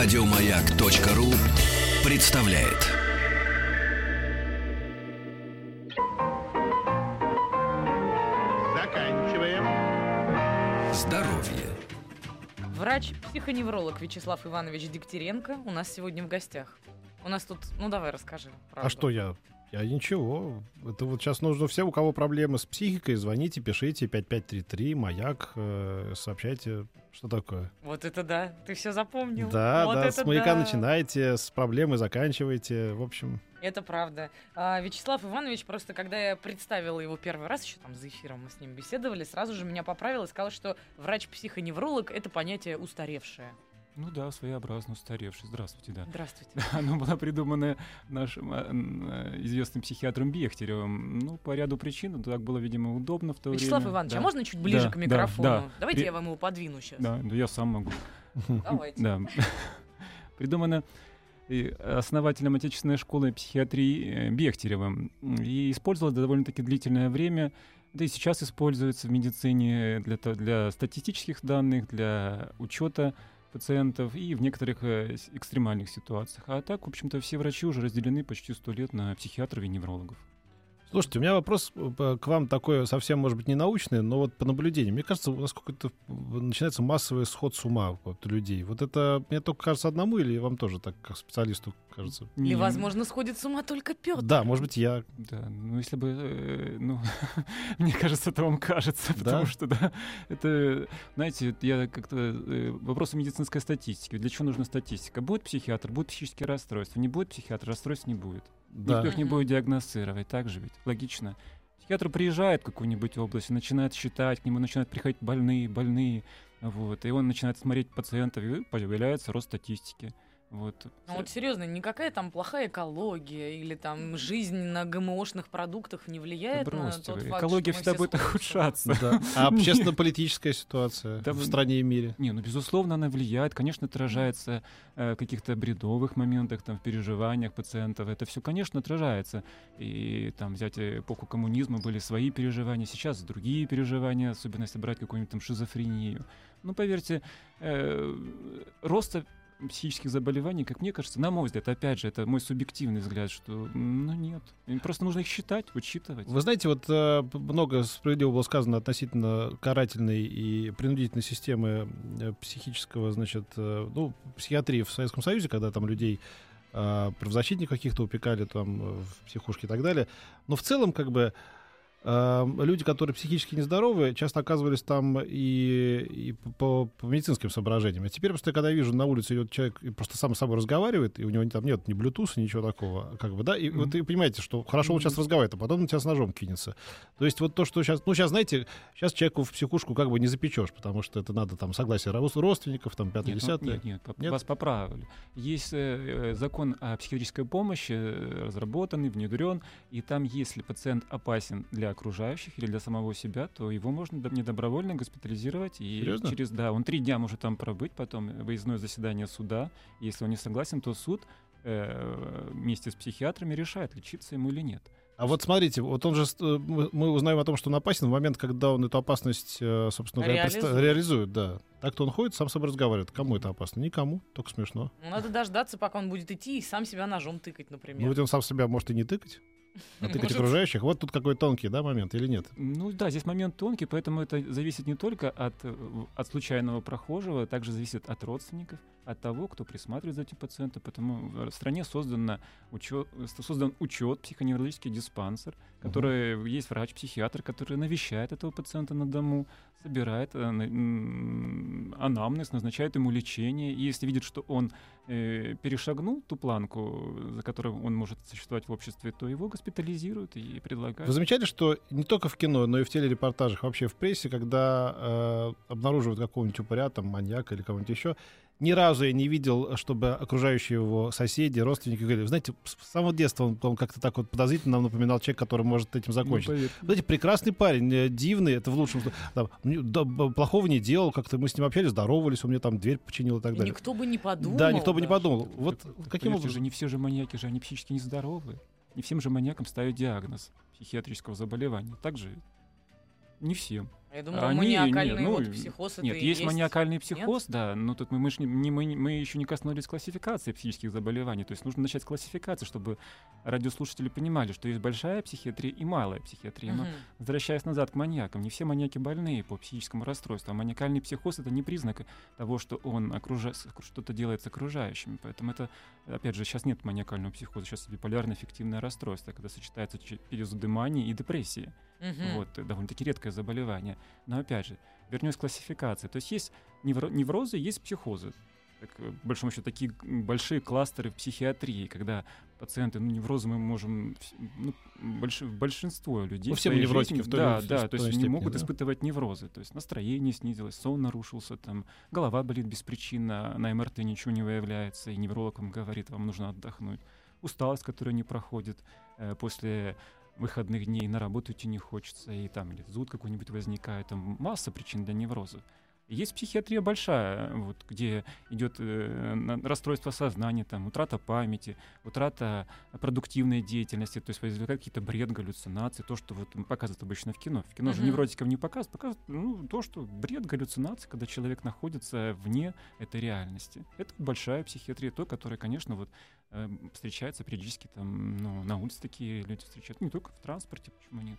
Радиомаяк.ру представляет. Заканчиваем. Здоровье. Врач-психоневролог Вячеслав Иванович Дегтяренко у нас сегодня в гостях. У нас тут, ну давай расскажи. А правду. что я? Я ничего. Это вот сейчас нужно всем, у кого проблемы с психикой, звоните, пишите 5533, маяк, э, сообщайте, что такое. Вот это да, ты все запомнил. Да, вот да, с маяка да. начинайте, с проблемы заканчивайте. В общем, Это правда. А, Вячеслав Иванович, просто когда я представила его первый раз, еще там за эфиром мы с ним беседовали, сразу же меня поправил и сказал, что врач-психоневролог — это понятие устаревшее. Ну да, своеобразно устаревший. Здравствуйте, да. Здравствуйте. Оно было придумано нашим э, э, известным психиатром Бехтеревым. Ну, по ряду причин. Так было, видимо, удобно в то Вячеслав время. Иванович, Да. а можно чуть ближе Да, к да, микрофону? да. Давайте При- я вам его подвину сейчас. Да, да, я сам могу. Давайте. Да. Придумано и основателем отечественной школы психиатрии э, Бехтеревым. И использовалось довольно-таки длительное время. Да и сейчас используется в медицине для, для статистических данных, для учета пациентов и в некоторых э, экстремальных ситуациях. А так, в общем-то, все врачи уже разделены почти сто лет на психиатров и неврологов. Слушайте, у меня вопрос э, к вам такой совсем, может быть, не научный, но вот по наблюдениям. Мне кажется, у нас какой-то начинается массовый сход с ума вот, людей. Вот это мне только кажется одному или вам тоже так, как специалисту, кажется? Или, Не- возможно, сходит с ума только Петр. Да, может быть, я. Да, ну если бы, э, ну, мне кажется, это вам кажется, потому Да? что, да, это, знаете, я как-то, э, вопросы медицинской статистики, для чего нужна статистика? Будет психиатр, будет психические расстройства, не будет психиатра, расстройств не будет. Да. Никто их не будет диагностировать, так же ведь, логично. Психиатр приезжает в какую-нибудь область и начинает считать, к нему начинают приходить больные, больные, вот, и он начинает смотреть пациентов, и появляется рост статистики. Вот. Ну вот серьезно, никакая там плохая экология или там жизнь на ГМОшных продуктах не влияет Да на тот факт, Экология что мы всегда все будет ухудшаться. Да. А общественно-политическая ситуация Да в стране и мире? Не, ну безусловно она влияет, конечно, отражается э, в каких-то бредовых моментах, там, в переживаниях пациентов. Это все, конечно, отражается. И там взять эпоху коммунизма были свои переживания, сейчас другие переживания, особенно если брать какую-нибудь там шизофрению. Ну, поверьте, э, роста психических заболеваний, как мне кажется, на мой взгляд, опять же, это мой субъективный взгляд, что ну нет. Просто нужно их считать, учитывать. Вы знаете, вот э, много справедливо было сказано относительно карательной и принудительной системы э, психического, значит, э, ну, психиатрии в Советском Союзе, когда там людей правозащитников каких-то упекали там в психушки и так далее. Но в целом, как бы, люди, которые психически нездоровы, часто оказывались там и, и по, по медицинским соображениям. А теперь просто, когда я вижу, на улице идет человек и просто сам с собой разговаривает, и у него там нет ни Bluetooth, ничего такого, как бы, да, и вот вы понимаете, что хорошо он сейчас разговаривает, а потом на тебя с ножом кинется. То есть вот то, что сейчас, ну, сейчас, знаете, сейчас человеку в психушку как бы не запечешь, потому что это надо там согласие родственников, там, пятое, Нет, ну, десятое. нет, нет, поп- Нет? вас поправили. Есть э, э, закон о психиатрической помощи, э, разработанный, внедрен, и там, если пациент опасен для окружающих или для самого себя, то его можно до- недобровольно госпитализировать. И Серьезно? через, да, он три дня может там пробыть, потом выездное заседание суда. Если он не согласен, то суд э, вместе с психиатрами решает, лечиться ему или нет. А вот смотрите, вот он же, э, мы узнаем о том, что он опасен в момент, когда он эту опасность, э, собственно говоря, Реализует. реализует, да. Так-то он ходит, сам с собой разговаривает. Кому это опасно? Никому, только смешно. Ну, надо дождаться, пока он будет идти и сам себя ножом тыкать, например. Ну, ведь он сам себя может и не тыкать, а тыкать Может, окружающих. Вот тут какой тонкий, да, момент или нет? Ну да, здесь момент тонкий, поэтому это зависит не только от, э, от случайного прохожего, также зависит от родственников, от того, кто присматривает за этим пациентом. Потому в стране создана учет, создан учет, психоневрологический диспансер, который есть врач-психиатр, который навещает этого пациента на дому, собирает э, анамнез, назначает ему лечение. И если видит, что он э, перешагнул ту планку, за которой он может существовать в обществе, то его госпитализируют и предлагают. Вы замечали, что не только в кино, но и в телерепортажах, вообще в прессе, когда э, обнаруживают какого-нибудь упыря, там, маньяка или кого-нибудь еще, ни разу я не видел, чтобы окружающие его соседи, родственники говорили, знаете, с самого детства он, он как-то так вот подозрительно нам напоминал человек, который может этим Ну, закончить. поверь. Знаете, прекрасный парень, э, дивный, это в лучшем случае. Там, ну, да, плохого не делал, как-то мы с ним общались, здоровались, он мне там дверь починил и так И далее. никто бы не подумал. Да, никто бы не подумал. Вот Так, каким поверьте же, образом? не все же маньяки же, они психически нездоровы. Не всем же маньякам ставят диагноз психиатрического заболевания. Также не всем. Я думала, А, не, маниакальный не, ну, вот психоз это Нет, и есть маниакальный психоз, да, но тут мы, мы, не- не- мы, мы еще не коснулись классификации психических заболеваний. То есть нужно начать с классификации, чтобы радиослушатели понимали, что есть большая психиатрия и малая психиатрия. Но Мгм. возвращаясь назад к маньякам, не все маньяки больные по психическому расстройству, а маниакальный психоз это не признак того, что он окружа... что-то делает с окружающими. Поэтому это, опять же, сейчас нет маниакального психоза, сейчас биполярное эффективное расстройство, когда сочетается мании и депрессии. Мгм. Вот, э, довольно-таки редкое заболевание. Но опять же, вернусь к классификации. То есть есть невро- неврозы, есть психозы. Так, э, по большому счету, такие большие кластеры в психиатрии, когда пациенты, ну, неврозы мы можем, ну, больш- большинство людей Ну, в все невротики жизни- в той да, в- да, в то есть они степени, могут да. испытывать неврозы, то есть настроение снизилось, сон нарушился, там, голова болит беспричинно, на МРТ ничего не выявляется, и невролог вам говорит, вам нужно отдохнуть, усталость, которая не проходит э, после выходных дней на работу идти не хочется, и там или зуд какой-нибудь возникает, там масса причин для невроза. Есть психиатрия большая, вот, где идет э, расстройство сознания, там, утрата памяти, утрата продуктивной деятельности, то есть возникает какие-то бред, галлюцинации, то, что вот показывают обычно в кино. В кино же Мгм. невротиков не показывают, показывают ну, то, что бред, галлюцинации, когда человек находится вне этой реальности. Это большая психиатрия, то, которая, конечно, вот э, встречается периодически там, ну, на улице такие люди встречаются, не только в транспорте, почему нет.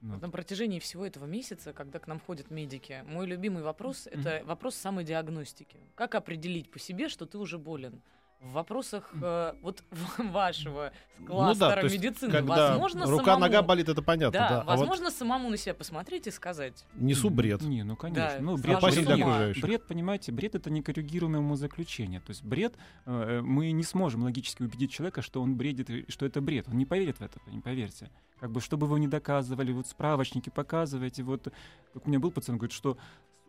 Ну, На протяжении всего этого месяца, когда к нам ходят медики, мой любимый вопрос — это вопрос самодиагностики. Как определить по себе, что ты уже болен? В вопросах э, вот вашего Ну кластера да, то есть, медицины когда возможно рука, самому... нога болит, это понятно, Да, да. А вот возможно самому на себя посмотреть и сказать. несу бред. Не, ну конечно. Да, ну, бред, бред, окружающих. бред, понимаете, бред это некоррегируемое умозаключение. То есть бред, э, мы не сможем логически убедить человека, что он бредит, что это бред. Он не поверит в это, не поверьте. Как бы, чтобы вы не доказывали, вот справочники показываете. Вот, как у меня был пациент, говорит, что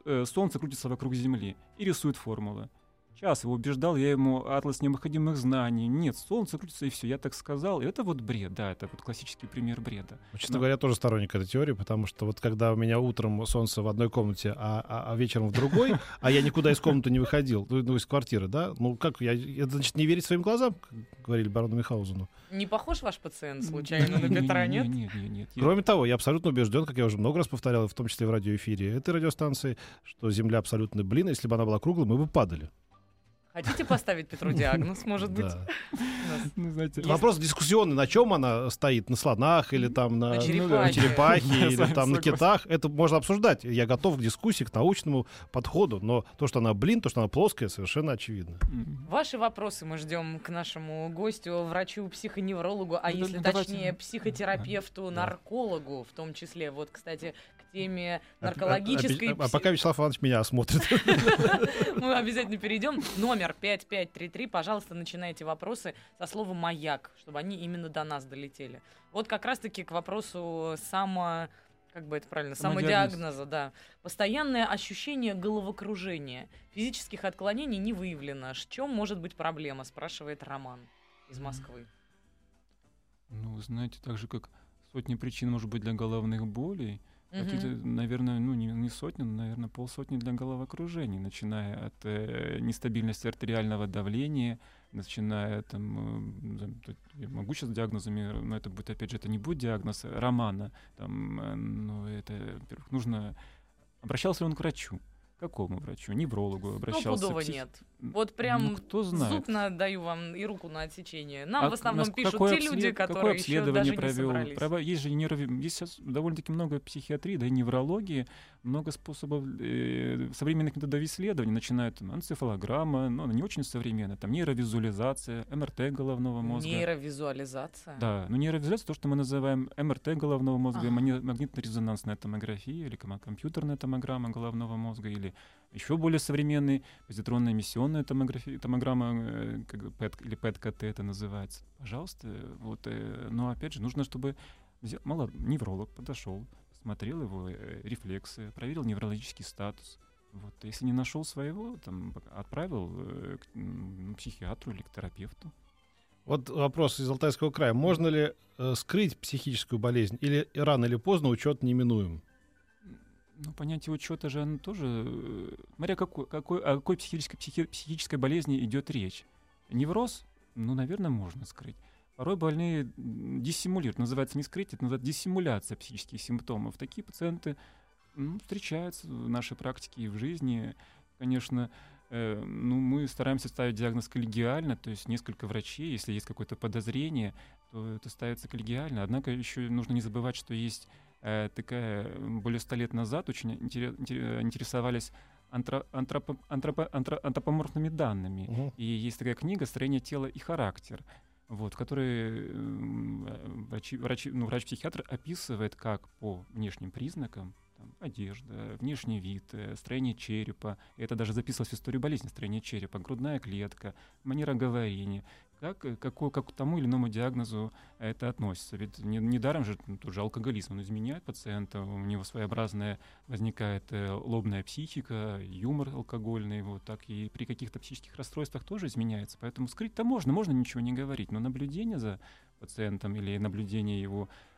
э, Солнце крутится вокруг Земли и рисует формулы. Час его убеждал, я ему атлас необходимых знаний. Нет, Солнце крутится, и все, я так сказал. И это вот бред, да, это вот классический пример бреда. Ну, Честно Но- говоря, я тоже сторонник этой теории, потому что вот когда у меня утром солнце в одной комнате, а, а- а вечером в другой, а я никуда из комнаты не выходил, ну, ну, из квартиры, да, ну как, я, это значит не верить своим глазам, как говорили барону Михаузену. Не похож ваш пациент случайно на Петра, нет? Нет, нет, нет. Кроме того, я абсолютно убежден, как я уже много раз повторял, в том числе в радиоэфире этой радиостанции, что Земля абсолютно блин, если бы она была круглой, мы бы падали. Хотите поставить Петру диагноз, может быть? Да. Ну, знаете, Вопрос дискуссионный, на чем она стоит, на слонах или там на, На ну, черепахе. на черепахе Да, или там на китах. Это можно обсуждать. Я готов к дискуссии, к научному подходу, но то, что она блин, то, что она плоская, совершенно очевидно. Ваши вопросы мы ждем к нашему гостю, врачу-психоневрологу, а Ну, если давайте. точнее, психотерапевту, Да. наркологу в том числе. Вот, кстати, теме А- наркологической... А, а- а пси- пока Вячеслав Иванович меня осмотрит. Мы обязательно перейдем. Номер 5533. Пожалуйста, начинайте вопросы со слова «маяк», чтобы они именно до нас долетели. Вот как раз-таки к вопросу само... Как бы это правильно? Самодиагноз. Самодиагноза, да. Постоянное ощущение головокружения. Физических отклонений не выявлено. В чем может быть проблема? Спрашивает Роман из Москвы. Ну, знаете, так же, как сотни причин, может быть, для головных болей, Какие-то, наверное, ну, не, не сотни, но, наверное, полсотни для головокружений, начиная от э, нестабильности артериального давления, начиная там, э, я могу сейчас диагнозами, но это будет, опять же, это не будет диагноз романа, там, э, ну, это, во-первых, нужно... Обращался ли он к врачу? Какому врачу? Неврологу обращался? Стопудово к псих- нет. Вот прям Ну, кто знает. зуб на- даю вам и руку на отсечение. Нам А в основном нас- пишут какое те люди, обслед- какое которые еще обследование даже не провел? собрались. Проба- Есть же нейрови- есть сейчас довольно-таки много психиатрии, да и неврологии, много способов э, современных методов исследований, начиная там энцефалограмма, но она не очень современная, там нейровизуализация, МРТ головного мозга. Нейровизуализация. Да, но нейровизуализация то, что мы называем МРТ головного мозга, Ага. магнитно-резонансная томография или компьютерная томограмма головного мозга, или еще более современный позитронная эмиссионная томография, томограмма э, как PET или ПЭТ-КТ это называется. Пожалуйста, вот, э, но опять же нужно, чтобы взя- мало невролог подошел, посмотрел его э, рефлексы, проверил неврологический статус. Вот, если не нашел своего, там, отправил к м, психиатру или к терапевту. Вот вопрос из Алтайского края. Можно ли э, скрыть психическую болезнь или рано или поздно учет неминуем? Ну, понятие учета же, оно тоже... э, Смотря какой, какой, о какой психической, психи- психической болезни идет речь. Невроз, ну, наверное, можно скрыть. Порой больные диссимулируют. Называется не скрыть, это называется диссимуляция психических симптомов. Такие пациенты Ну, встречаются в нашей практике и в жизни. Конечно, э, ну, мы стараемся ставить диагноз коллегиально, то есть несколько врачей, если есть какое-то подозрение, то это ставится коллегиально. Однако еще нужно не забывать, что есть такая, более ста лет назад очень интерес, интересовались антро, антропо, антропо, антро, антропоморфными данными. Мгм. И есть такая книга «Строение тела и характер», вот, в которой э, врачи, врачи, ну, врач-психиатр описывает, как по внешним признакам там, одежда, внешний вид, э, строение черепа, это даже записывалось в историю болезни, строение черепа, грудная клетка, манера говорения, как, э, какой, как к тому или иному диагнозу это относится. Ведь не- недаром же ну, тот же алкоголизм, он изменяет пациента, у него своеобразная возникает э, лобная психика, юмор алкогольный, вот так и при каких-то психических расстройствах тоже изменяется. Поэтому скрыть-то можно, можно ничего не говорить, но наблюдение за пациентом или наблюдение его э,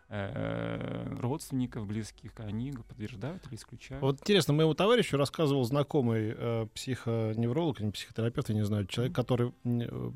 родственников, близких, они подтверждают или исключают. Вот интересно, моему товарищу рассказывал знакомый э, психоневролог, или психотерапевт, я не знаю, человек, который э,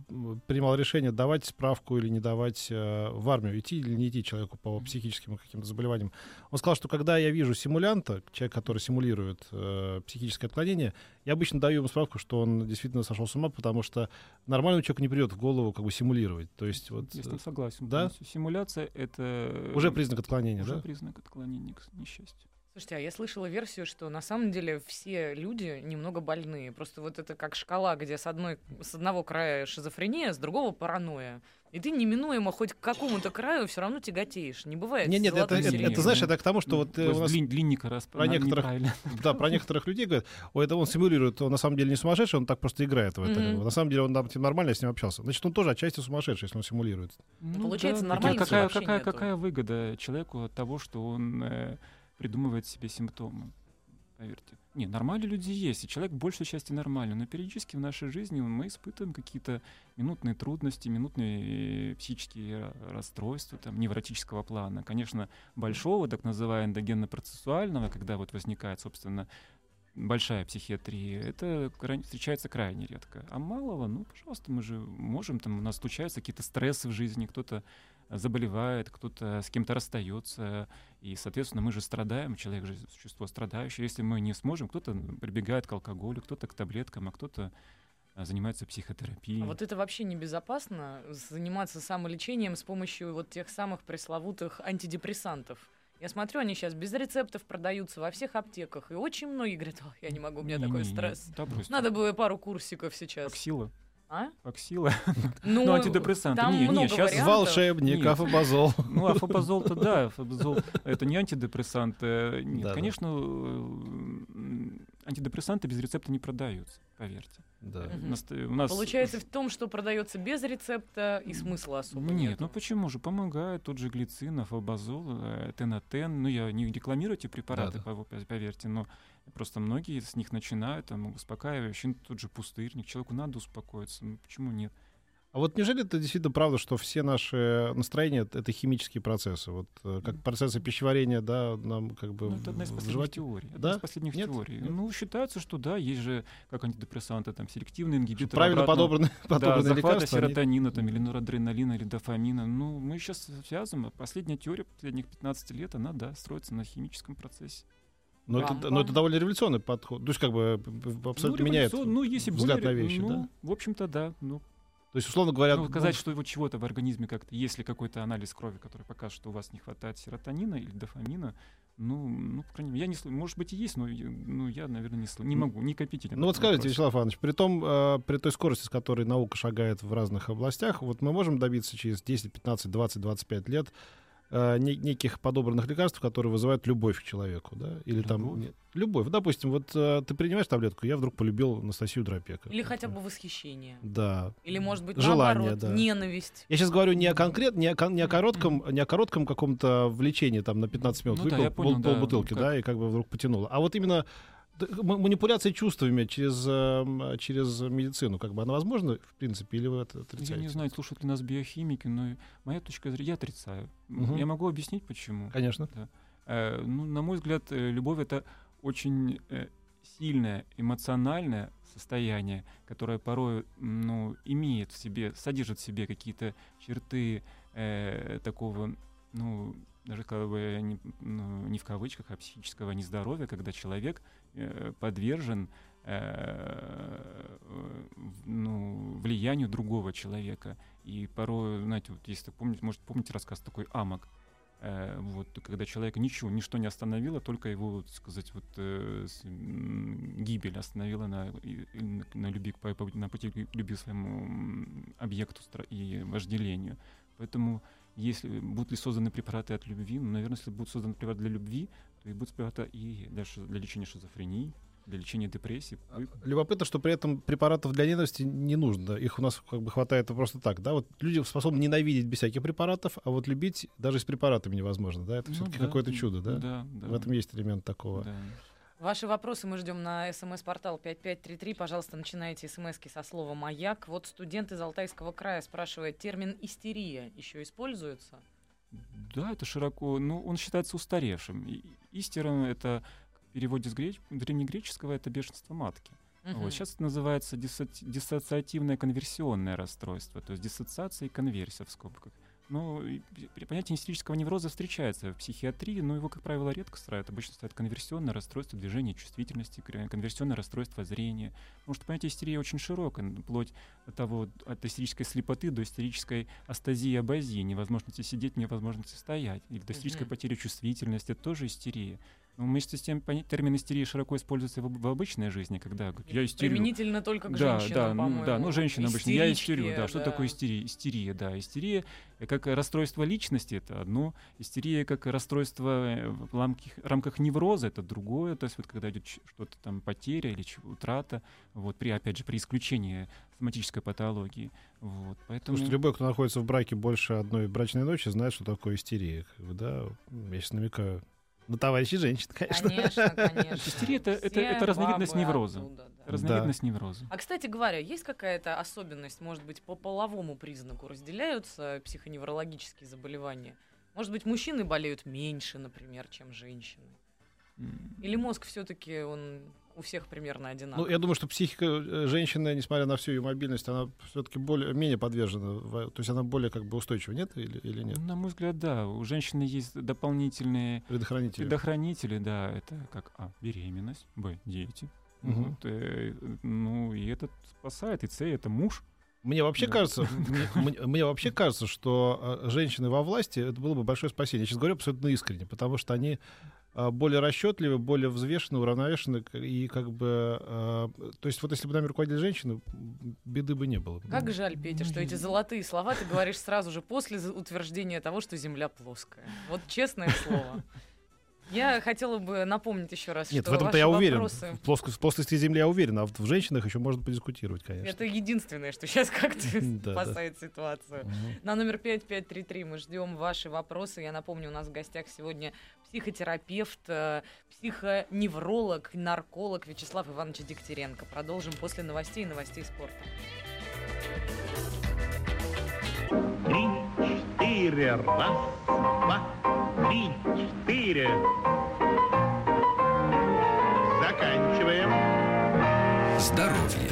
принимал решение давать справку или не давать э, в армию, идти или не идти человеку по психическим каким-то заболеваниям. Он сказал, что когда я вижу симулянта, человек, который симулирует э, психическое отклонение, я обычно даю ему справку, что он действительно сошел с ума, потому что нормальному человеку не придет в голову как бы симулировать. То есть вот Я с э, ним согласен. да? Симуляция — это... уже признак отклонения, уже да? признак отклонения, к несчастью. Слушайте, а я слышала версию, что на самом деле все люди немного больные. Просто вот это как шкала, где с, одной, с одного края шизофрения, с другого паранойя. И ты неминуемо хоть к какому-то краю все равно тяготеешь. Не бывает. Нет, нет, это, это, это, знаешь, это к тому, что вот э, у нас длин- длинника раз про некоторых-. Да, про некоторых людей говорят, ой, это он симулирует, он на самом деле не сумасшедший, он так просто играет в это. Бы. На самом деле он там, нормально с ним общался. Значит, он тоже отчасти сумасшедший, если он симулирует. Ну получается, да. нормальности какая, какая, нету. какая выгода человеку от того, что он э, придумывает себе симптомы? Поверьте. Не, нормальные люди есть, и человек в большей части нормальный, но периодически в нашей жизни мы испытываем какие-то минутные трудности, минутные э, психические ра- расстройства, там, невротического плана. Конечно, большого, так называемого эндогенно-процессуального, когда вот возникает, собственно, большая психиатрия, это встречается крайне редко. А малого, ну, пожалуйста, мы же можем, там у нас случаются какие-то стрессы в жизни, кто-то заболевает, кто-то с кем-то расстается, и, соответственно, мы же страдаем, человек же существо страдающее. Если мы не сможем, кто-то прибегает к алкоголю, кто-то к таблеткам, а кто-то а, занимается психотерапией. А вот это вообще небезопасно, заниматься самолечением с помощью вот тех самых пресловутых антидепрессантов. Я смотрю, они сейчас без рецептов продаются во всех аптеках. И очень многие говорят, «Ой, я не могу, у меня такой Не-не-не, стресс. да, брось. Надо бы пару курсиков сейчас. Аксила. А? Аксила. Ну, Ну, антидепрессанты. там Не, не, много щас вариантов. Волшебник, Нет. афобазол. Ну, афобазол-то да, афобазол это не антидепрессант. э, Нет, Да-да. конечно, м, антидепрессанты без рецепта не продаются, поверьте. Да. Мгм. Наст- У нас Получается в том, что продается без рецепта и смысла особо Нет, нету. ну почему же? Помогает тот же глицин, афобазол, э, тенотен. Ну, я не рекламирую эти препараты, Да-да. пов- поверьте, но просто многие с них начинают, там, успокаивающий, ну, тот же пустырник. Человеку надо успокоиться, ну, почему нет? А вот неужели это действительно правда, что все наши настроения — это химические процессы? Вот э, как процессы пищеварения, да, нам как бы Ну, это одна из последних животе... теорий. Одна Да? из последних Нет? теорий. Нет? Ну, считается, что да, есть же, как антидепрессанты, там, селективные ингибиторы. Правильно обратного- подобранные, Да, подобранные захвата лекарства. они- серотонина, там, или норадреналина, или дофамина. Ну, мы сейчас связываем. Последняя теория последних 15 лет, она, да, строится на химическом процессе. Но, это, Пам-пам. но это довольно революционный подход. То есть как бы п- абсолютно ну, меняет ну, если взгляд более, на вещи, ну, да? В общем-то, да. Ну, То есть, условно говоря... ну, ну, сказать, что вот чего-то в организме как-то, если какой-то анализ крови, который покажет, что у вас не хватает серотонина или дофамина, ну, ну, по крайней мере, я не слышу. Может быть, и есть, но я- ну, я, наверное, не, сл- не могу, не компетентен. Ну вот скажите, вопросе. Вячеслав Иванович, при, том, э, при той скорости, с которой наука шагает в разных областях, вот мы можем добиться через 10, 15, 20, 25 лет э, не- неких подобранных лекарств, которые вызывают любовь к человеку, да? Или там... Любовь? не- любовь. Допустим, вот э, ты принимаешь таблетку, я вдруг полюбил Анастасию Дропека. Или хотя бы восхищение. Да. Или, может быть, Желание, наоборот, да. ненависть. Я сейчас говорю не о конкрет, не о, не о коротком, не о коротком каком-то влечении там на 15 минут Ну да, выпил я понял, пол, да, полбутылки, как- да, и как бы вдруг потянуло. А вот именно манипуляция чувствами через, эм, через медицину, как бы она возможна, в принципе, или вы это Я отрицаете? не знаю, слушают ли нас биохимики, но моя точка зрения, я отрицаю. Мгм. Я могу объяснить, почему. Конечно. Э, ну, на мой взгляд, э, любовь это очень э, сильное эмоциональное состояние, которое порой ну, имеет в себе, содержит в себе какие-то черты э, такого ну, даже как бы не, ну, не в кавычках, а психического нездоровья, когда человек э, подвержен э, ну, влиянию другого человека. И порой, знаете, вот если помните, может помните рассказ такой «Амок», э, вот, когда человека ничего, ничто не остановило, только его, вот, сказать, вот, э, с, гибель остановила на, на, любви, на пути любви своему объекту и вожделению. Поэтому если будут ли созданы препараты от любви, ну, наверное, если будут созданы препараты для любви, то и будут препараты и для, для лечения шизофрении, для лечения депрессии. А, любопытно, что при этом препаратов для ненависти не нужно. Их у нас как бы хватает просто так, да? Вот люди способны ненавидеть без всяких препаратов, а вот любить даже с препаратами невозможно, да? Это ну, все-таки да, какое-то чудо, да? Да, да. В этом есть элемент такого. Да. Ваши вопросы мы ждем на смс-портал 5533. Пожалуйста, начинайте смски со слова «Маяк». Вот студент из Алтайского края спрашивает, термин «истерия» еще используется? Да, это широко, ну, он считается устаревшим. Истером — это в переводе с греч... древнегреческого это бешенство матки. Угу. Вот, сейчас это называется диссоци... диссоциативное конверсионное расстройство, то есть диссоциация и конверсия в скобках. Ну, понятие истерического невроза встречается в психиатрии, но его, как правило, редко ставят. Обычно ставят конверсионное расстройство движения чувствительности, конверсионное расстройство зрения. Потому что понятие истерии очень широкое, вплоть от того, от истерической слепоты до истерической астазии, абазии, невозможности сидеть, невозможности стоять, или до истерической mm-hmm. потери чувствительности, это тоже истерия. Вместе с тем термин истерия широко используется в, в обычной жизни, когда я истерю. Применительно только к да, женщинам, да, ну, да, ну женщина обычно, я истерю, да, что да. такое истерия? Истерия, да, истерия как расстройство личности это одно, истерия как расстройство э, в рамках, рамках невроза это другое, то есть вот когда идет что-то там потеря или утрата, вот при опять же при исключении соматической патологии, вот, поэтому. Слушайте, любой, кто находится в браке больше одной брачной ночи, знает, что такое истерия, да, я сейчас намекаю. Ну, товарищи женщин, конечно. Конечно, конечно. Истерия это, это, это разновидность невроза. Оттуда, да. Разновидность да. невроза. А, кстати говоря, есть какая-то особенность, может быть, по половому признаку разделяются психоневрологические заболевания? Может быть, мужчины болеют меньше, например, чем женщины? Или мозг все-таки он у всех примерно одинаково. Ну, я думаю, что психика э, женщины, несмотря на всю ее мобильность, она все-таки более, менее подвержена, то есть она более как бы устойчива, нет или, или нет? На мой взгляд, да. У женщины есть дополнительные предохранители. Предохранители, да. Это как а беременность, б дети. Угу. Вот, э, ну и это спасает. И С это муж. Мне вообще да. кажется, мне, мне вообще кажется, что э, женщины во власти это было бы большое спасение. Я сейчас говорю абсолютно искренне, потому что они а, более расчетливы, более взвешены, уравновешены, и как бы, э, то есть вот если бы нами руководили женщины, беды бы не было. Как жаль, Петя, что эти золотые слова ты говоришь сразу же после утверждения того, что Земля плоская. Вот честное слово. Я хотела бы напомнить еще раз, Нет, что в этом-то я уверен. Вопросы... В, плоско... в плоскости Земли я уверен, а в, в женщинах еще можно подискутировать, конечно. Это единственное, что сейчас как-то спасает ситуацию. На номер 5533 мы ждем ваши вопросы. Я напомню, у нас в гостях сегодня психотерапевт, э, психоневролог, нарколог Вячеслав Иванович Дегтяренко. Продолжим после новостей и новостей спорта. Три, четыре, раз, два, три, четыре. Заканчиваем. Здоровье.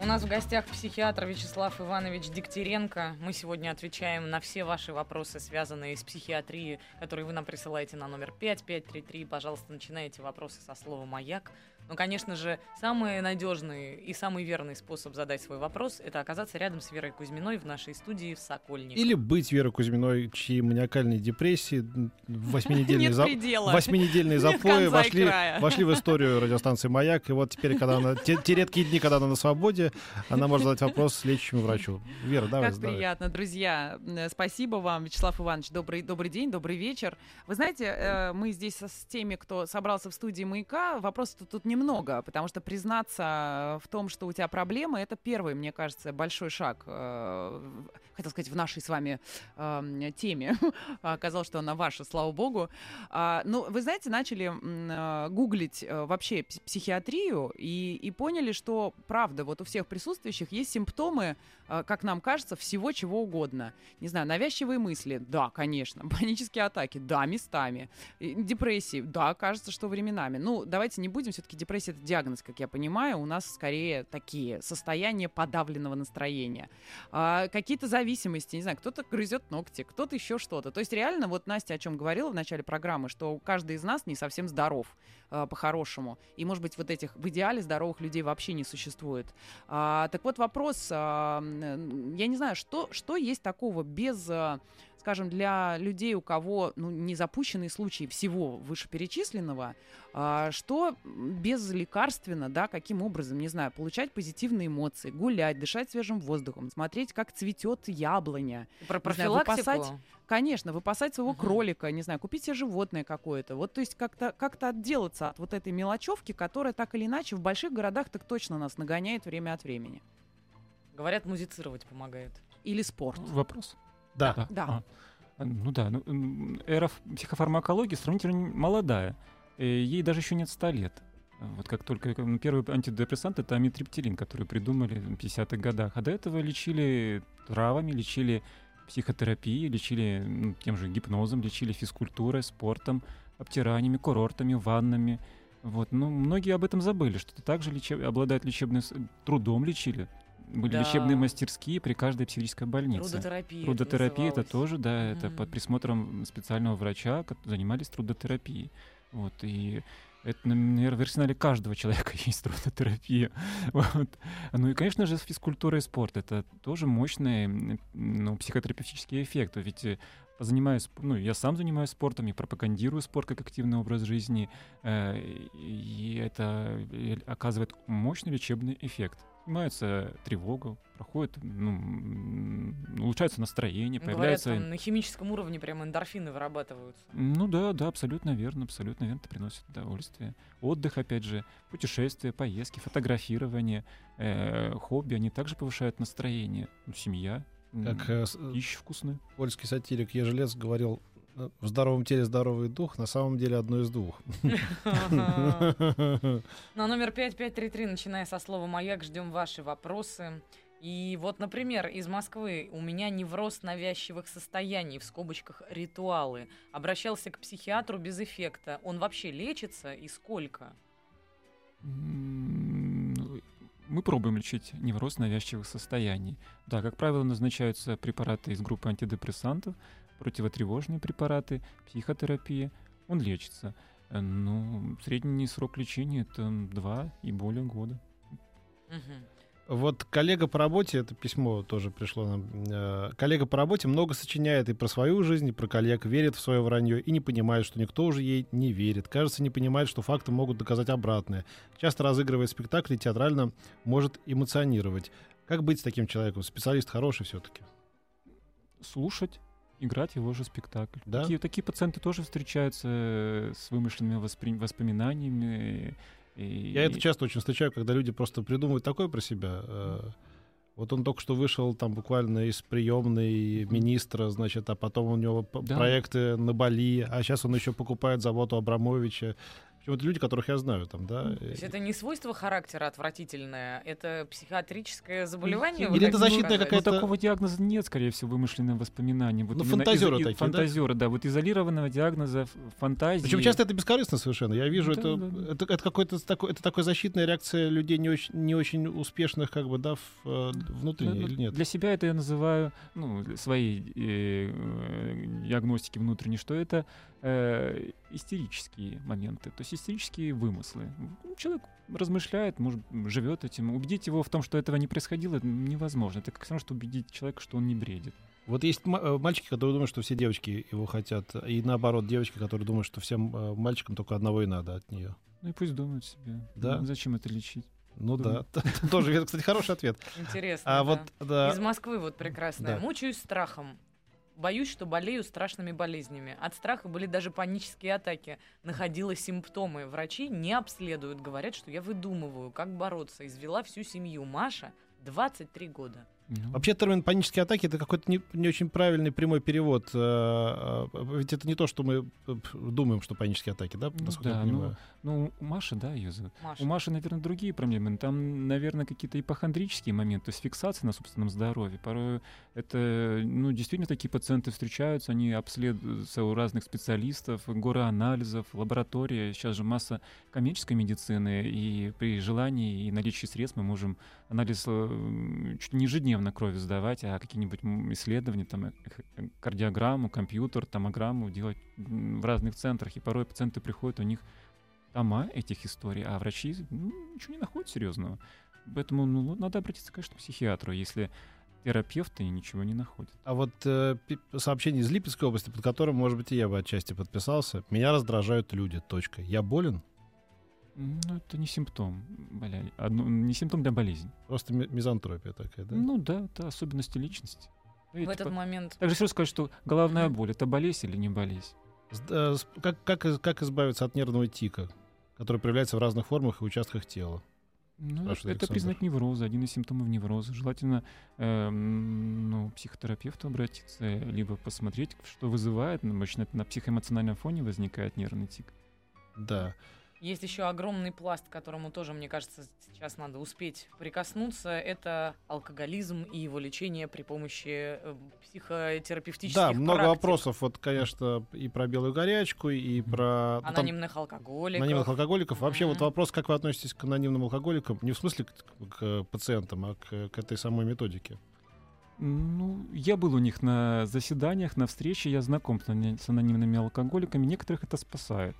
У нас в гостях психиатр Вячеслав Иванович Дегтяренко. Мы сегодня отвечаем на все ваши вопросы, связанные с психиатрией, которые вы нам присылаете на номер 5533. Пожалуйста, начинайте вопросы со слова «Маяк». Но, конечно же, самый надежный и самый верный способ задать свой вопрос – это оказаться рядом с Верой Кузьминой в нашей студии в Сокольнике. Или быть Верой Кузьминой, чьи маниакальные депрессии, восьминедельные, за... восьминедельные запои вошли, вошли в историю радиостанции «Маяк». И вот теперь, когда она, те, те редкие дни, когда она на свободе, она может задать вопрос лечащему врачу. Вера, давай. Как задавай. приятно, друзья. Э, спасибо вам, Вячеслав Иванович. Добрый, добрый день, добрый вечер. Вы знаете, э, мы здесь с теми, кто собрался в студии «Маяка», вопросов тут не немного, потому что признаться в том, что у тебя проблемы, это первый, мне кажется, большой шаг, э, хотел сказать, в нашей с вами э, теме. Оказалось, что она ваша, слава богу. А, ну, вы знаете, начали э, гуглить э, вообще психиатрию и, и поняли, что правда, вот у всех присутствующих есть симптомы, как нам кажется, всего чего угодно. Не знаю, навязчивые мысли, да, конечно. Панические атаки, да, местами. Депрессии, да, кажется, что временами. Ну, давайте не будем, все-таки депрессия это диагноз, как я понимаю. У нас скорее такие состояния подавленного настроения. А, какие-то зависимости, не знаю, кто-то грызет ногти, кто-то еще что-то. То есть реально, вот Настя о чем говорила в начале программы, что каждый из нас не совсем здоров а, по-хорошему. И, может быть, вот этих в идеале здоровых людей вообще не существует. А, так вот вопрос, а, я не знаю, что, что есть такого без... Скажем, для людей, у кого ну, не запущенные случаи всего вышеперечисленного, а, что безлекарственно, да, каким образом, не знаю, получать позитивные эмоции, гулять, дышать свежим воздухом, смотреть, как цветет яблоня, Про Не знаю, профилактику? выпасать- Конечно, выпасать своего Мгм. кролика, не знаю, купить себе животное какое-то. Вот, то есть как-то как отделаться от вот этой мелочевки, которая так или иначе в больших городах так точно нас нагоняет время от времени. Говорят, музицировать помогает. Или спорт. Вопрос. Да. Да. А, Ну да, ну, эра психофармакологии сравнительно молодая. Ей даже еще нет 100 лет. Вот как только э, ну, первый антидепрессант это амитриптилин, который придумали в 50-х годах. А до этого лечили травами, лечили психотерапией, лечили ну, тем же гипнозом, лечили физкультурой, спортом, обтираниями, курортами, ваннами. Вот, ну, многие об этом забыли, что это также лечеб... обладает лечебным трудом лечили. Были Да. лечебные мастерские при каждой психической больнице. Трудотерапия. Трудотерапия это называлось. тоже, да, это Мгм. под присмотром специального врача, занимались трудотерапией. Вот, и это, наверное, в арсенале каждого человека есть трудотерапия. Вот. Ну и, конечно же, физкультура и спорт. Это тоже мощный ну, психотерапевтический эффект. Ведь э, занимаюсь, ну, я сам занимаюсь спортом, и пропагандирую спорт как активный образ жизни, э, и это э, оказывает мощный лечебный эффект. Снимается тревога, проходит, ну, улучшается настроение, Говорят, появляется... там на химическом уровне прям эндорфины вырабатываются. Ну да, да, абсолютно верно, абсолютно верно, это приносит удовольствие. Отдых, опять же, путешествия, поездки, фотографирование, э, хобби, они также повышают настроение. Ну, семья, Как э, с- пища вкусная. польский сатирик Ежелец говорил, э, в здоровом теле здоровый дух, на самом деле одно из двух. На номер 5533, начиная со слова «Маяк», ждем ваши вопросы. И вот, например, из Москвы у меня невроз навязчивых состояний, в скобочках ритуалы. Обращался к психиатру без эффекта. Он вообще лечится и сколько? Мы пробуем лечить невроз навязчивых состояний. Да, как правило, назначаются препараты из группы антидепрессантов, противотревожные препараты, психотерапия. Он лечится. Э, Ну, средний срок лечения это два и более года. Вот коллега по работе, это письмо тоже пришло нам. э, Коллега по работе много сочиняет и про свою жизнь, и про коллег, верит в свое вранье и не понимает, что никто уже ей не верит. Кажется, не понимает, что факты могут доказать обратное. Часто разыгрывает спектакли и театрально может эмоционировать. Как быть с таким человеком? Специалист хороший все-таки. Слушать, играть его же спектакль. Да? Такие, такие пациенты тоже встречаются э, с вымышленными воспри- воспоминаниями. И, Я это часто очень встречаю, когда люди просто придумывают такое про себя. э, Вот он только что вышел там буквально из приемной министра, значит, а потом у него Да. проекты на Бали, а сейчас он еще покупает завод у Абрамовича. Причем это люди, которых я знаю там, да. То есть это не свойство характера отвратительное, это психиатрическое заболевание? Или это защитная какая-то- такого диагноза нет, скорее всего, вымышленное воспоминание. Вот Ну, фантазеры из- такие, да? Фантазеры, да? Вот изолированного диагноза, фантазии. Причем часто это бескорыстно совершенно. Я вижу, Да, это, да, да. это, это какой-то такой, это такая защитная реакция людей не очень, не очень успешных, как бы, да, в, э, внутренне Ну, или нет? Для себя это я называю, ну, своей э, э, диагностики внутренней, что это э, истерические моменты, то есть истерические вымыслы. Ну, Человек размышляет, может, живет этим. Убедить его в том, что этого не происходило, невозможно. Это как все равно, что убедить человека, что он не бредит. Вот есть э, мальчики, которые думают, что все девочки его хотят, и наоборот, девочки, которые думают, что всем э, мальчикам только одного и надо от нее. Ну и пусть думают себе. Да. Ну, Зачем это лечить? Ну Думаю. да, тоже, кстати, хороший ответ. Интересно, А да. вот, да, Из Москвы вот прекрасная. Да. Мучаюсь страхом. Боюсь, что болею страшными болезнями. От страха были даже панические атаки. Находила симптомы. Врачи не обследуют. Говорят, что я выдумываю, как бороться. Извела всю семью. Маша, 23 года. Ну, Вообще термин панические атаки это какой-то не, не очень правильный прямой перевод. э, э, Ведь это не то, что мы э, думаем, что панические атаки, да? Ну насколько я да, понимаю. ну, у Маши, да, ее зовут. Маша. У Маши, наверное, другие проблемы. Там, наверное, какие-то ипохондрические моменты, то есть фиксация на собственном здоровье. Порой это, ну, действительно такие пациенты встречаются, они обследуются у разных специалистов, горы анализов, лаборатория. Сейчас же масса коммерческой медицины, и при желании и наличии средств мы можем анализ чуть не ежедневно крови сдавать, а какие-нибудь исследования, там, э, э, кардиограмму, компьютер, томограмму делать в разных центрах. И порой пациенты приходят, у них тома этих историй, а врачи ну, ничего не находят серьезного. Поэтому ну, надо обратиться, конечно, к психиатру, если терапевты ничего не находят. А вот э, сообщение из Липецкой области, под которым, может быть, и я бы отчасти подписался. Меня раздражают люди. Точка. Я болен? Ну, это не симптом, боля... одно- не симптом для болезни. Просто ми- мизантропия такая, да? Ну да, это особенности личности. В Видите, этот момент Также все сказать, что головная боль это болезнь или не болезнь? Э, Как, как, как избавиться от нервного тика, который проявляется в разных формах и участках тела? Ну, это Александр. признак невроза, один из симптомов невроза. Желательно эм, ну, психотерапевту обратиться, либо посмотреть, что вызывает. Обычно это на психоэмоциональном фоне возникает нервный тик. Да. Есть еще огромный пласт, к которому тоже, мне кажется, сейчас надо успеть прикоснуться. Это алкоголизм и его лечение при помощи э, психотерапевтических Да, много практик. вопросов, вот, конечно, и про белую горячку, и про... ну, там Анонимных алкоголиков. анонимных алкоголиков. Вообще, вот Мгм. вопрос, как вы относитесь к анонимным алкоголикам, не в смысле к, к пациентам, а к, к этой самой методике. Ну, я был у них на заседаниях, на встрече, я знаком с анонимными алкоголиками. Некоторых это спасает.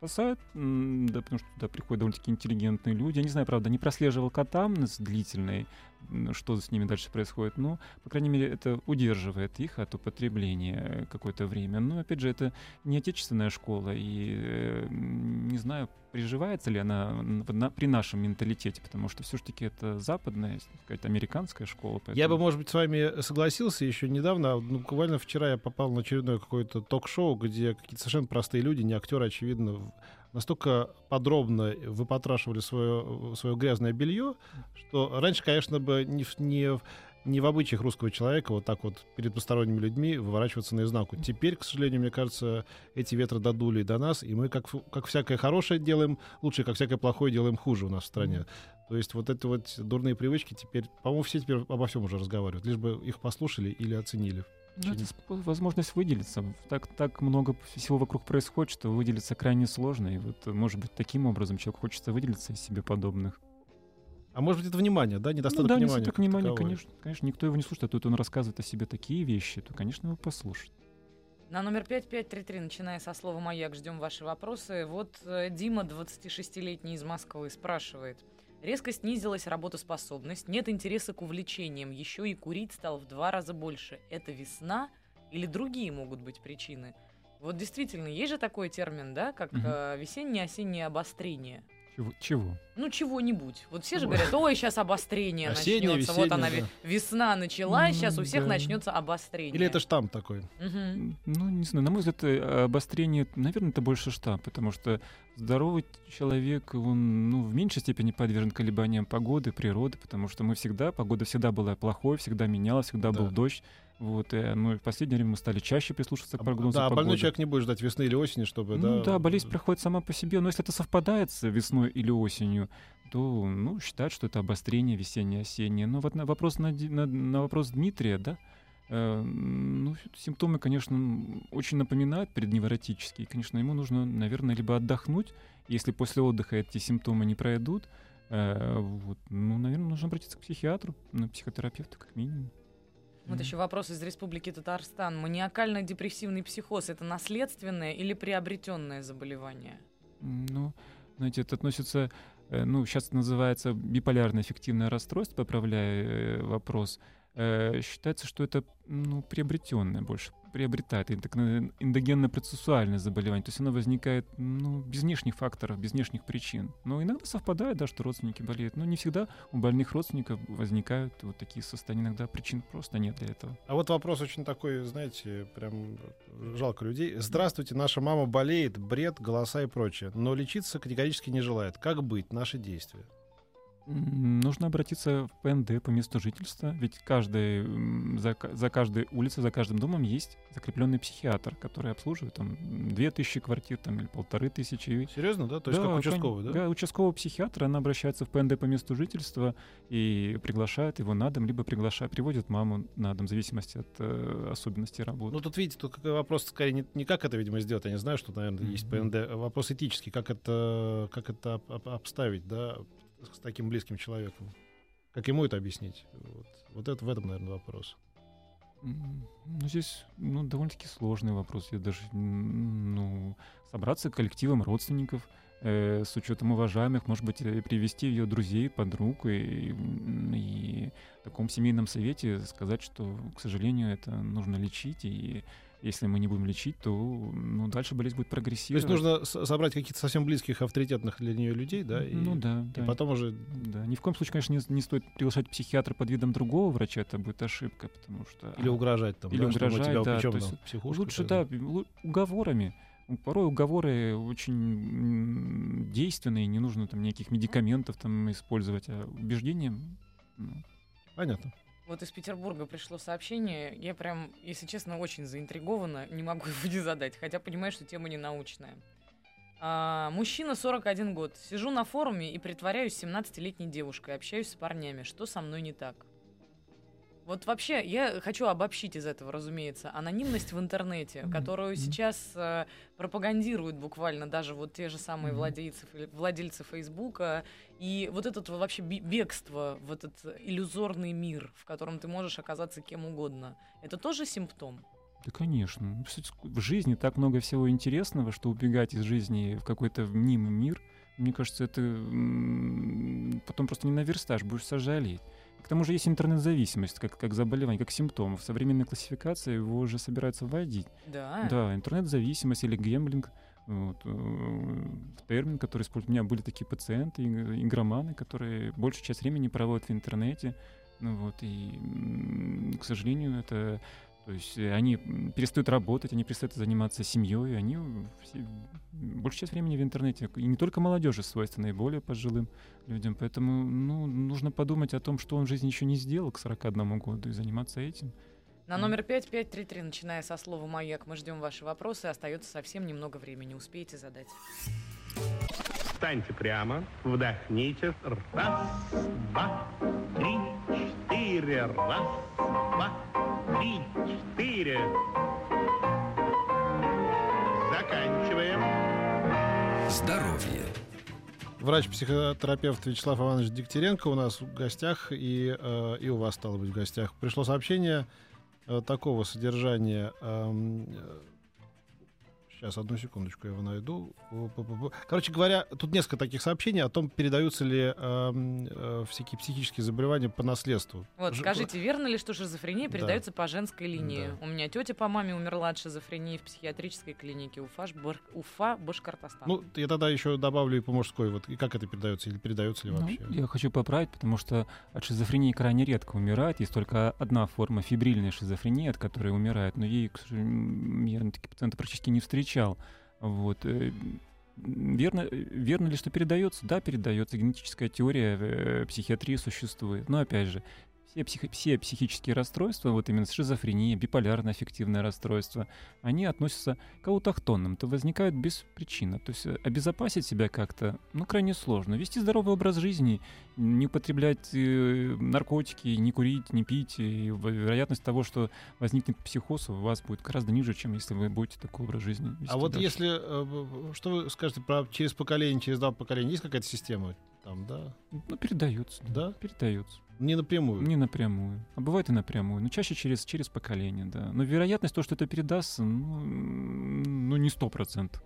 Спасает, да, потому что туда приходят довольно-таки интеллигентные люди. Я не знаю, правда, не прослеживал катамнез длительный, м, что с ними дальше происходит. Но, по крайней мере, это удерживает их от употребления э, какое-то время. Но, опять же, это не отечественная школа, и э, не знаю, приживается ли она н- в на- при нашем менталитете, потому что все-таки это западная, сказать, американская школа. Я бы, поэтому- может быть, с вами согласился еще недавно. Ну, буквально вчера я попал на очередное какое-то ток-шоу, где какие-то совершенно простые люди, не актеры, очевидно, настолько подробно выпотрашивали свое, свое грязное белье, что раньше, конечно, бы не, не, не в обычаях русского человека вот так вот перед посторонними людьми выворачиваться наизнанку. Теперь, к сожалению, мне кажется, эти ветры додули до нас, и мы, как, как всякое хорошее делаем лучше, как всякое плохое делаем хуже у нас в стране. То есть вот эти вот дурные привычки теперь, по-моему, все теперь обо всем уже разговаривают, лишь бы их послушали или оценили. Ну, это возможность выделиться. Так, так много всего вокруг происходит, что выделиться крайне сложно. И вот, может быть, таким образом человек хочется выделиться из себе подобных. А может быть, это внимание, да? Ну Недостаток да, внимания. недостаток внимания, таковой. конечно. Конечно, никто его не слушает, а тут он рассказывает о себе такие вещи, то, конечно, его послушать. На номер 5533, начиная со слова «Маяк», ждем ваши вопросы. Вот э, Дима, 26-летний из Москвы, спрашивает. Резко снизилась работоспособность, нет интереса к увлечениям, еще и курить стал в два раза больше. Это весна или другие могут быть причины? Вот действительно, есть же такой термин, да, как Мгм. э, весеннее-осеннее обострение. Чего? Чего? Ну, чего-нибудь. Вот все же говорят, ой, сейчас обострение Осеннее, начнется. Вот она, весеннее, ве- весна началась, Ну, сейчас у всех да. начнется обострение. Или это штамм такой? Мгм. Ну, не знаю, на мой взгляд, э, обострение, наверное, это больше штамп, потому что здоровый человек, он ну, в меньшей степени подвержен колебаниям погоды, природы, потому что мы всегда, погода всегда была плохой, всегда менялась, всегда был Да. дождь. Вот, и, ну, и в последнее время мы стали чаще прислушиваться к А, прогнозам да, погоды. больной человек не будет ждать весны или осени, чтобы... Ну да, да, болезнь проходит сама по себе, но если это совпадает с весной или осенью, то ну, считают, что это обострение весеннее-осеннее. Но вот на вопрос, на, на, на вопрос Дмитрия, да, э, ну, симптомы, конечно, очень напоминают предневротические. Конечно, ему нужно, наверное, либо отдохнуть, если после отдыха эти симптомы не пройдут, э, вот, ну, наверное, нужно обратиться к психиатру, на психотерапевта, как минимум. Вот еще вопрос из Республики Татарстан. Маниакально-депрессивный психоз это наследственное или приобретенное заболевание? Ну, знаете, это относится, э, ну, сейчас называется биполярное эффективное расстройство, поправляя э, вопрос. Э, Считается, что это, ну, приобретенное больше, приобретает на- эндогенно-процессуальное заболевание. То есть оно возникает, ну, без внешних факторов, без внешних причин. Но иногда совпадает, да, что родственники болеют. Но не всегда у больных родственников возникают вот такие состояния. Иногда причин просто нет для этого. А вот вопрос очень такой, знаете, прям жалко людей. Здравствуйте, наша мама болеет, бред, голоса и прочее, но лечиться категорически не желает. Как быть? Наши действия. Нужно обратиться в ПНД по месту жительства, ведь каждый, за, за каждой улицей, за каждым домом есть закрепленный психиатр, который обслуживает там две тысячи квартир там, или полторы тысячи. Серьезно, да? То есть Да, как участковый, да? Да, участкового психиатра, она обращается в ПНД по месту жительства и приглашает его на дом, либо приглашает, приводит маму на дом, в зависимости от э, особенностей работы. Ну, тут, видите, тут вопрос скорее не, не как это, видимо, сделать. Я не знаю, что, наверное, есть Мгм. ПНД. а Вопрос этический. Как это, как это об- об- обставить, да, с таким близким человеком? Как ему это объяснить? Вот, вот это в этом, наверное, вопрос. Ну, здесь ну, довольно-таки сложный вопрос. Я даже, ну, собраться коллективом родственников, э, с учетом уважаемых, может быть, привести ее друзей, подруг, и, и в таком семейном совете сказать, что, к сожалению, это нужно лечить, и если мы не будем лечить, то ну, дальше болезнь будет То есть прогрессировать. нужно собрать каких-то совсем близких, авторитетных для нее людей, да? И, ну да, и да. потом уже... Да, ни в коем случае, конечно, не, не стоит приглашать психиатра под видом другого врача, это будет ошибка, потому что... Или угрожать там, Или да, угрожать, тебя да, упечем то есть психушку. Лучше, да, уговорами. Порой уговоры очень действенные, не нужно там никаких медикаментов там использовать, а убеждением. ну, Понятно. Вот из Петербурга пришло сообщение. Я прям, если честно, очень заинтригована. Не могу его не задать, хотя понимаю, что тема не научная. А, мужчина, 41 год. Сижу на форуме и притворяюсь 17-летней девушкой. Общаюсь с парнями. Что со мной не так? Вот вообще, я хочу обобщить из этого, разумеется, анонимность в интернете, которую сейчас э, пропагандируют буквально даже вот те же самые Мгм. владельцы, владельцы Фейсбука, и вот это вообще бегство в этот иллюзорный мир, в котором ты можешь оказаться кем угодно, это тоже симптом? Да, конечно. В жизни так много всего интересного, что убегать из жизни в какой-то мнимый мир, мне кажется, это потом просто не наверстаешь, будешь сожалеть. К тому же есть интернет-зависимость, как, как заболевание, как симптом. В современной классификации его уже собираются вводить. Да. Да, интернет-зависимость или гемблинг. Вот, э, термин, который используют. У меня были такие пациенты, иг- игроманы, которые большую часть времени проводят в интернете. Ну вот, и, к сожалению, это... То есть э, они перестают работать, они перестают заниматься семьей, они все- большую часть времени в интернете. И не только молодежи свойственно, и более пожилым людям. Поэтому ну, нужно подумать о том, что он в жизни еще не сделал к 41 году, и заниматься этим. На номер 5533, начиная со слова «Маяк», мы ждем ваши вопросы. Остается совсем немного времени. Успеете задать. Встаньте прямо, вдохните. Раз, два, три, четыре. Раз, два, три, четыре. Заканчиваем. Здоровье. Врач-психотерапевт Вячеслав Иванович Дегтяренко у нас в гостях, и, э, и у вас стало быть в гостях. Пришло сообщение э, такого содержания. э, Сейчас, одну секундочку, я его найду. Короче говоря, тут несколько таких сообщений о том, передаются ли эм, э, всякие психические заболевания по наследству. Вот, Ж- скажите, верно ли, что шизофрения Да. передается по женской линии? Да. У меня тетя по маме умерла от шизофрении в психиатрической клинике Уфа, Шбар- Уфа Башкортостан. Ну, я тогда еще добавлю и по мужской. Вот, и как это передается, или передается ли Ну, вообще? я хочу поправить, потому что от шизофрении крайне редко умирает. Есть только одна форма фибрильной шизофрении, от которой умирает. Но ей, к сожалению, я таких пациентов практически не встречал. Вот. э, Верно, э, верно ли, что передается? Да, передается. Генетическая теория э, психиатрии существует. Но опять же, все, психи- все психические расстройства, вот именно шизофрения, биполярное аффективное расстройство, они относятся к аутохтонным, то возникают без причины. То есть э, обезопасить себя как-то, ну, крайне сложно. Вести здоровый образ жизни, не употреблять э, наркотики, не курить, не пить, и вероятность того, что возникнет психоз, у вас будет гораздо ниже, чем если вы будете такой образ жизни вести А вот дальше. если, э, что вы скажете про через поколение, через два поколения, есть какая-то система там, да? Ну, передается. Да? Передается. Не напрямую. Не напрямую. А бывает и напрямую. Но чаще через, через поколение, да. Но вероятность того, что это передастся, ну, ну не сто процентов.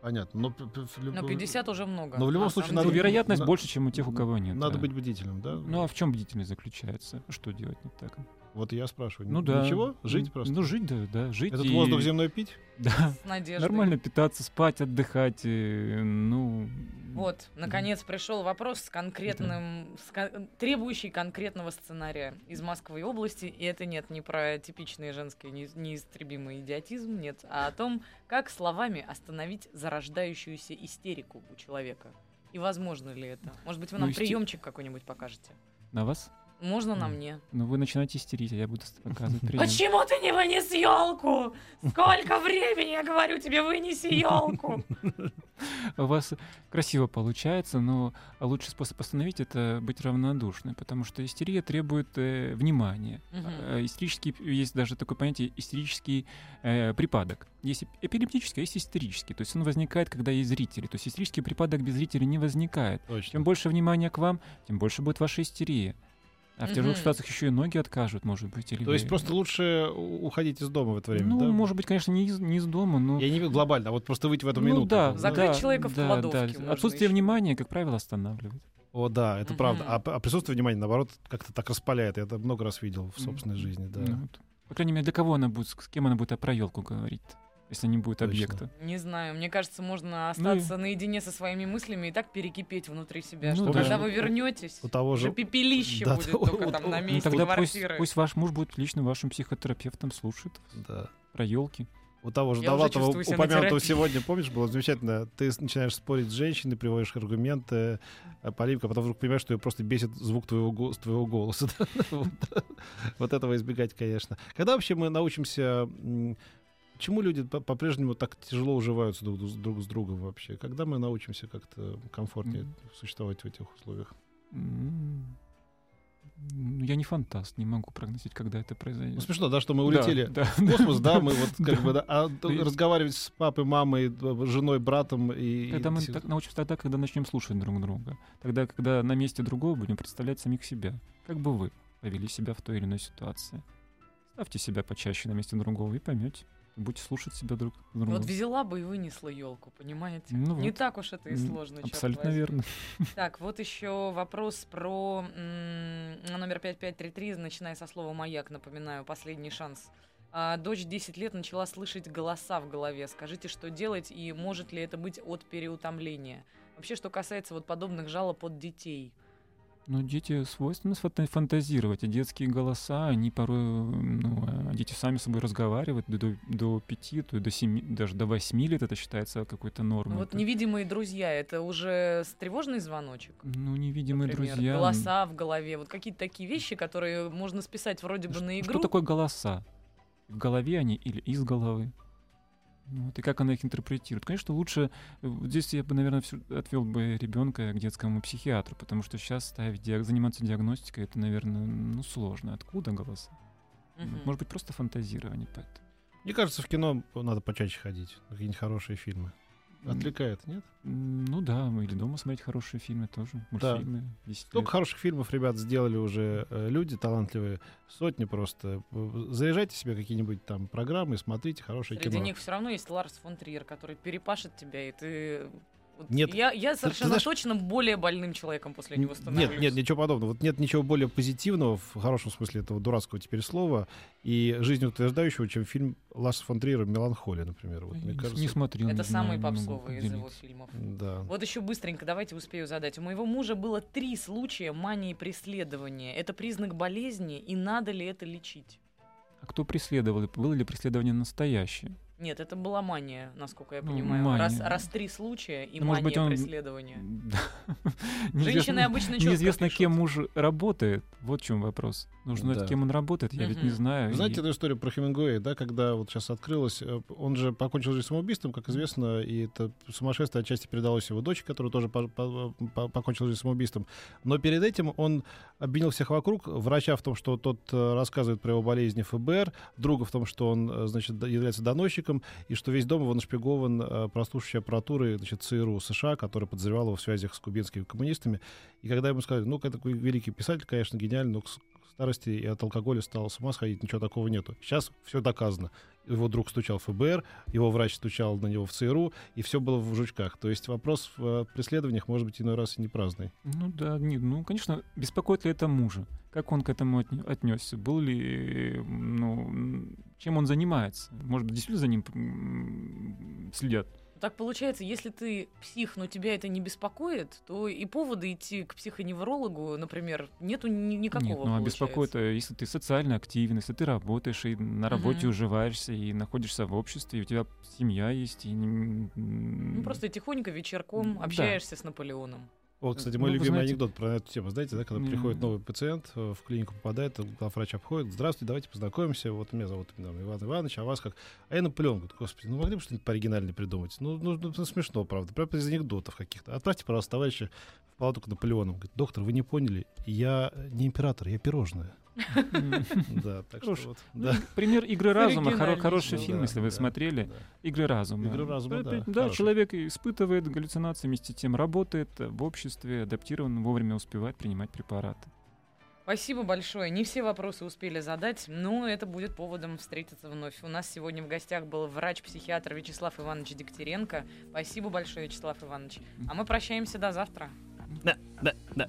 Понятно. Но, Но 50 уже много. Но в любом на случае надо вероятность на- больше, чем у тех, у кого нет. Надо да. быть бдительным, да? Ну а в чем бдительность заключается? Что делать не так? Вот я спрашиваю. Ну да. Ничего? Жить Ну, просто? Ну жить, да, да. Жить Этот и- воздух земной пить? Да. С надеждой. Нормально питаться, спать, отдыхать. э, Ну, Вот, наконец пришел вопрос с конкретным, с кон- требующий конкретного сценария из Москвы и области. И это нет не про типичный женский не- неистребимый идиотизм, нет, а о том, как словами остановить зарождающуюся истерику у человека. И возможно ли это? Может быть, вы Ну, нам исти- приемчик какой-нибудь покажете? На вас? Можно на мне? Ну, вы начинаете истерить, а я буду показывать прием. Почему ты не вынес елку? Сколько времени я говорю тебе, вынеси елку? У вас красиво получается, но лучший способ остановить это быть равнодушным, потому что истерия требует э, внимания. Э, Истерический, есть даже такое понятие истерический э, припадок. Есть эп- эпилептический, а есть истерический. То есть он возникает, когда есть зрители. То есть истерический припадок без зрителей не возникает. Точно. Чем больше внимания к вам, тем больше будет ваша истерия. А в тяжелых ситуациях еще и ноги откажут, может быть. Или То есть просто лучше уходить из дома в это время, Ну, да? может быть, конечно, не из, не из дома, но... Я не видел глобально, а вот просто выйти в эту Ну минуту. да, Да. Закрыть да, человека в да, кладовке да. Отсутствие ещё. внимания, как правило, останавливает. О, да, это Мгм. правда. А, а присутствие внимания, наоборот, как-то так распаляет. Я это много раз видел в собственной жизни, да. Ну, вот. По крайней мере, для кого она будет, с с кем она будет про елку говорить, если не будет Точно. объекта. Не знаю, мне кажется, можно Ну и- остаться наедине со своими мыслями и так перекипеть внутри себя, Ну что да. когда вы вернетесь, У того уже же... пепелище Да, будет у- только у- там у- на ну, Ну, месте тогда пусть, квартиры. пусть ваш муж будет лично вашим психотерапевтом, слушает Да. про елки. У того же Я уже Довлатова, чувствую себя на упомянутого сегодня, помнишь, было замечательно, ты начинаешь спорить с женщиной, приводишь аргументы, э, полемика, а потом вдруг понимаешь, что ее просто бесит звук твоего, го- твоего голоса. Вот этого избегать, конечно. Когда вообще мы научимся... Почему люди по- по-прежнему так тяжело уживаются друг, с- друг с другом вообще? Когда мы научимся как-то комфортнее М. существовать в этих условиях? Ну, Я не фантаст, не могу прогнозить, когда это Ну, произойдет. смешно, да, что мы Да, улетели да, в космос, да, мы вот как Да. бы, да, а Ты- разговаривать с папой, мамой, д- женой, братом и... Когда мы и- так научимся тогда, когда начнем слушать друг друга. Тогда, когда на месте другого будем представлять самих себя. Как бы вы повели себя в той или иной ситуации. Ставьте себя почаще на месте другого и поймете. Будете слушать себя друг друга. Вот взяла бы и вынесла елку, понимаете? Ну Не вот. так уж это и сложно. Абсолютно верно. Так, вот еще вопрос про номер 5533, начиная со слова «маяк», напоминаю, последний шанс. А, дочь 10 лет начала слышать голоса в голове. Скажите, что делать и может ли это быть от переутомления? Вообще, что касается вот подобных жалоб от детей. Ну, дети свойственно фантазировать, а детские голоса, они порой, ну, а дети сами с собой разговаривают до, до, пяти, то до семи, даже до восьми лет это считается какой-то Ну, нормой. вот Это, невидимые друзья, это уже тревожный звоночек? ну, невидимые например, друзья. Голоса в голове, вот какие-то такие вещи, которые можно списать вроде бы Ш- на игру. Что такое голоса? В голове они или из головы? Вот, и как она их интерпретирует? Конечно, лучше э, здесь я бы, наверное, отвел бы ребенка к детскому психиатру, потому что сейчас ставить диаг- заниматься диагностикой это, наверное, ну сложно. Откуда голоса? Мгм. Может быть, просто фантазирование поэтому. Мне кажется, в кино надо почаще ходить. Какие-нибудь хорошие фильмы. Отвлекает, нет? Ну да, или дома смотреть хорошие фильмы тоже, мультфильмы. 10 Сколько хороших фильмов, ребят, сделали уже э, люди талантливые. Сотни просто. Заряжайте себе какие-нибудь там программы, смотрите хорошее Среди кино. них все равно есть Ларс фон Триер, который перепашет тебя, и ты... вот Нет, я, я совершенно знаешь- точно более больным человеком после него становлюсь. Нет, нет, ничего подобного. Вот нет ничего более позитивного, в хорошем смысле этого дурацкого теперь слова, и жизнеутверждающего, чем фильм Ласса фон Триера «Меланхолия», например. Вот, мне не, кажется, не смотрел. Это не самый попсовый из его фильмов. Да. Вот еще быстренько, давайте успею задать. У моего мужа было три случая мании преследования. Это признак болезни, и надо ли это лечить? А кто преследовал? И Было ли преследование настоящее? Нет, это была мания, насколько я Ну, понимаю. мания. Раз, раз три случая и Ну, может мания быть, он- преследования. Да. Женщины обычно Неизвестно, кем муж работает. Вот в чем вопрос. Нужно Да. знать, кем он работает. Я ведь не знаю. Знаете эту историю про Хемингуэя, да, когда вот сейчас открылось, э, он же покончил жизнь самоубийством, как известно, и это сумасшествие отчасти передалось его дочери, которая тоже по- по- по- покончила жизнь самоубийством. Но перед этим он обвинил всех вокруг, врача в том, что тот э, рассказывает про его болезни ФБР, друга в том, что он, э, значит, является доносчиком, и что весь дом его нашпигован э, прослушивающей аппаратурой, значит, ЦРУ США, которая подозревала его в связях с кубинскими коммунистами. И когда ему сказали, ну, такой великий писатель, конечно, гениальный, но старости и от алкоголя стал с ума сходить, ничего такого нету. Сейчас все доказано. Его друг стучал в ФБР, его врач стучал на него в ЦРУ, и все было в жучках. То есть вопрос в э, преследованиях может быть иной раз и не праздный. Ну да, не- ну, конечно, беспокоит ли это мужа? Как он к этому отне- отнесся? Был ли, ну, чем он занимается? Может быть, действительно за ним следят? Так получается, если ты псих, но тебя это не беспокоит, то и повода идти к психоневрологу, например, нету ни- никакого. Нет, ну а беспокоит, получается. э, если ты социально активен, если ты работаешь и на работе Мгм. уживаешься, и находишься в обществе, и у тебя семья есть, и... Ну, просто тихонько вечерком Да. общаешься с Наполеоном. Вот, кстати, Ну, мой вы любимый знаете- анекдот про эту тему. Знаете, да, когда Не- приходит новый пациент, э, в клинику попадает, врач обходит. Здравствуйте, давайте познакомимся. Вот меня зовут там, Иван Иванович, а вас как? А я Наполеон. Говорит, господи, ну могли бы что-нибудь пооригинальнее придумать? Ну, ну, ну, смешно, правда. Прям из анекдотов каких-то. Отправьте, пожалуйста, товарища в палату к Наполеону. Говорит, доктор, вы не поняли, я не император, я пирожное. Да, так что вот. Ну, Да. Пример «Игры разума», хороший фильм, Да, если вы да, смотрели. да. «Игры разума». «Игры разума», да, Опять, Да, хороший. человек испытывает галлюцинации, вместе с тем работает в обществе, адаптирован, вовремя успевает принимать препараты. Спасибо большое. Не все вопросы успели задать, но это будет поводом встретиться вновь. У нас сегодня в гостях был врач-психиатр Вячеслав Иванович Дегтяренко. Спасибо большое, Вячеслав Иванович. А мы прощаемся до завтра. Да, да, да.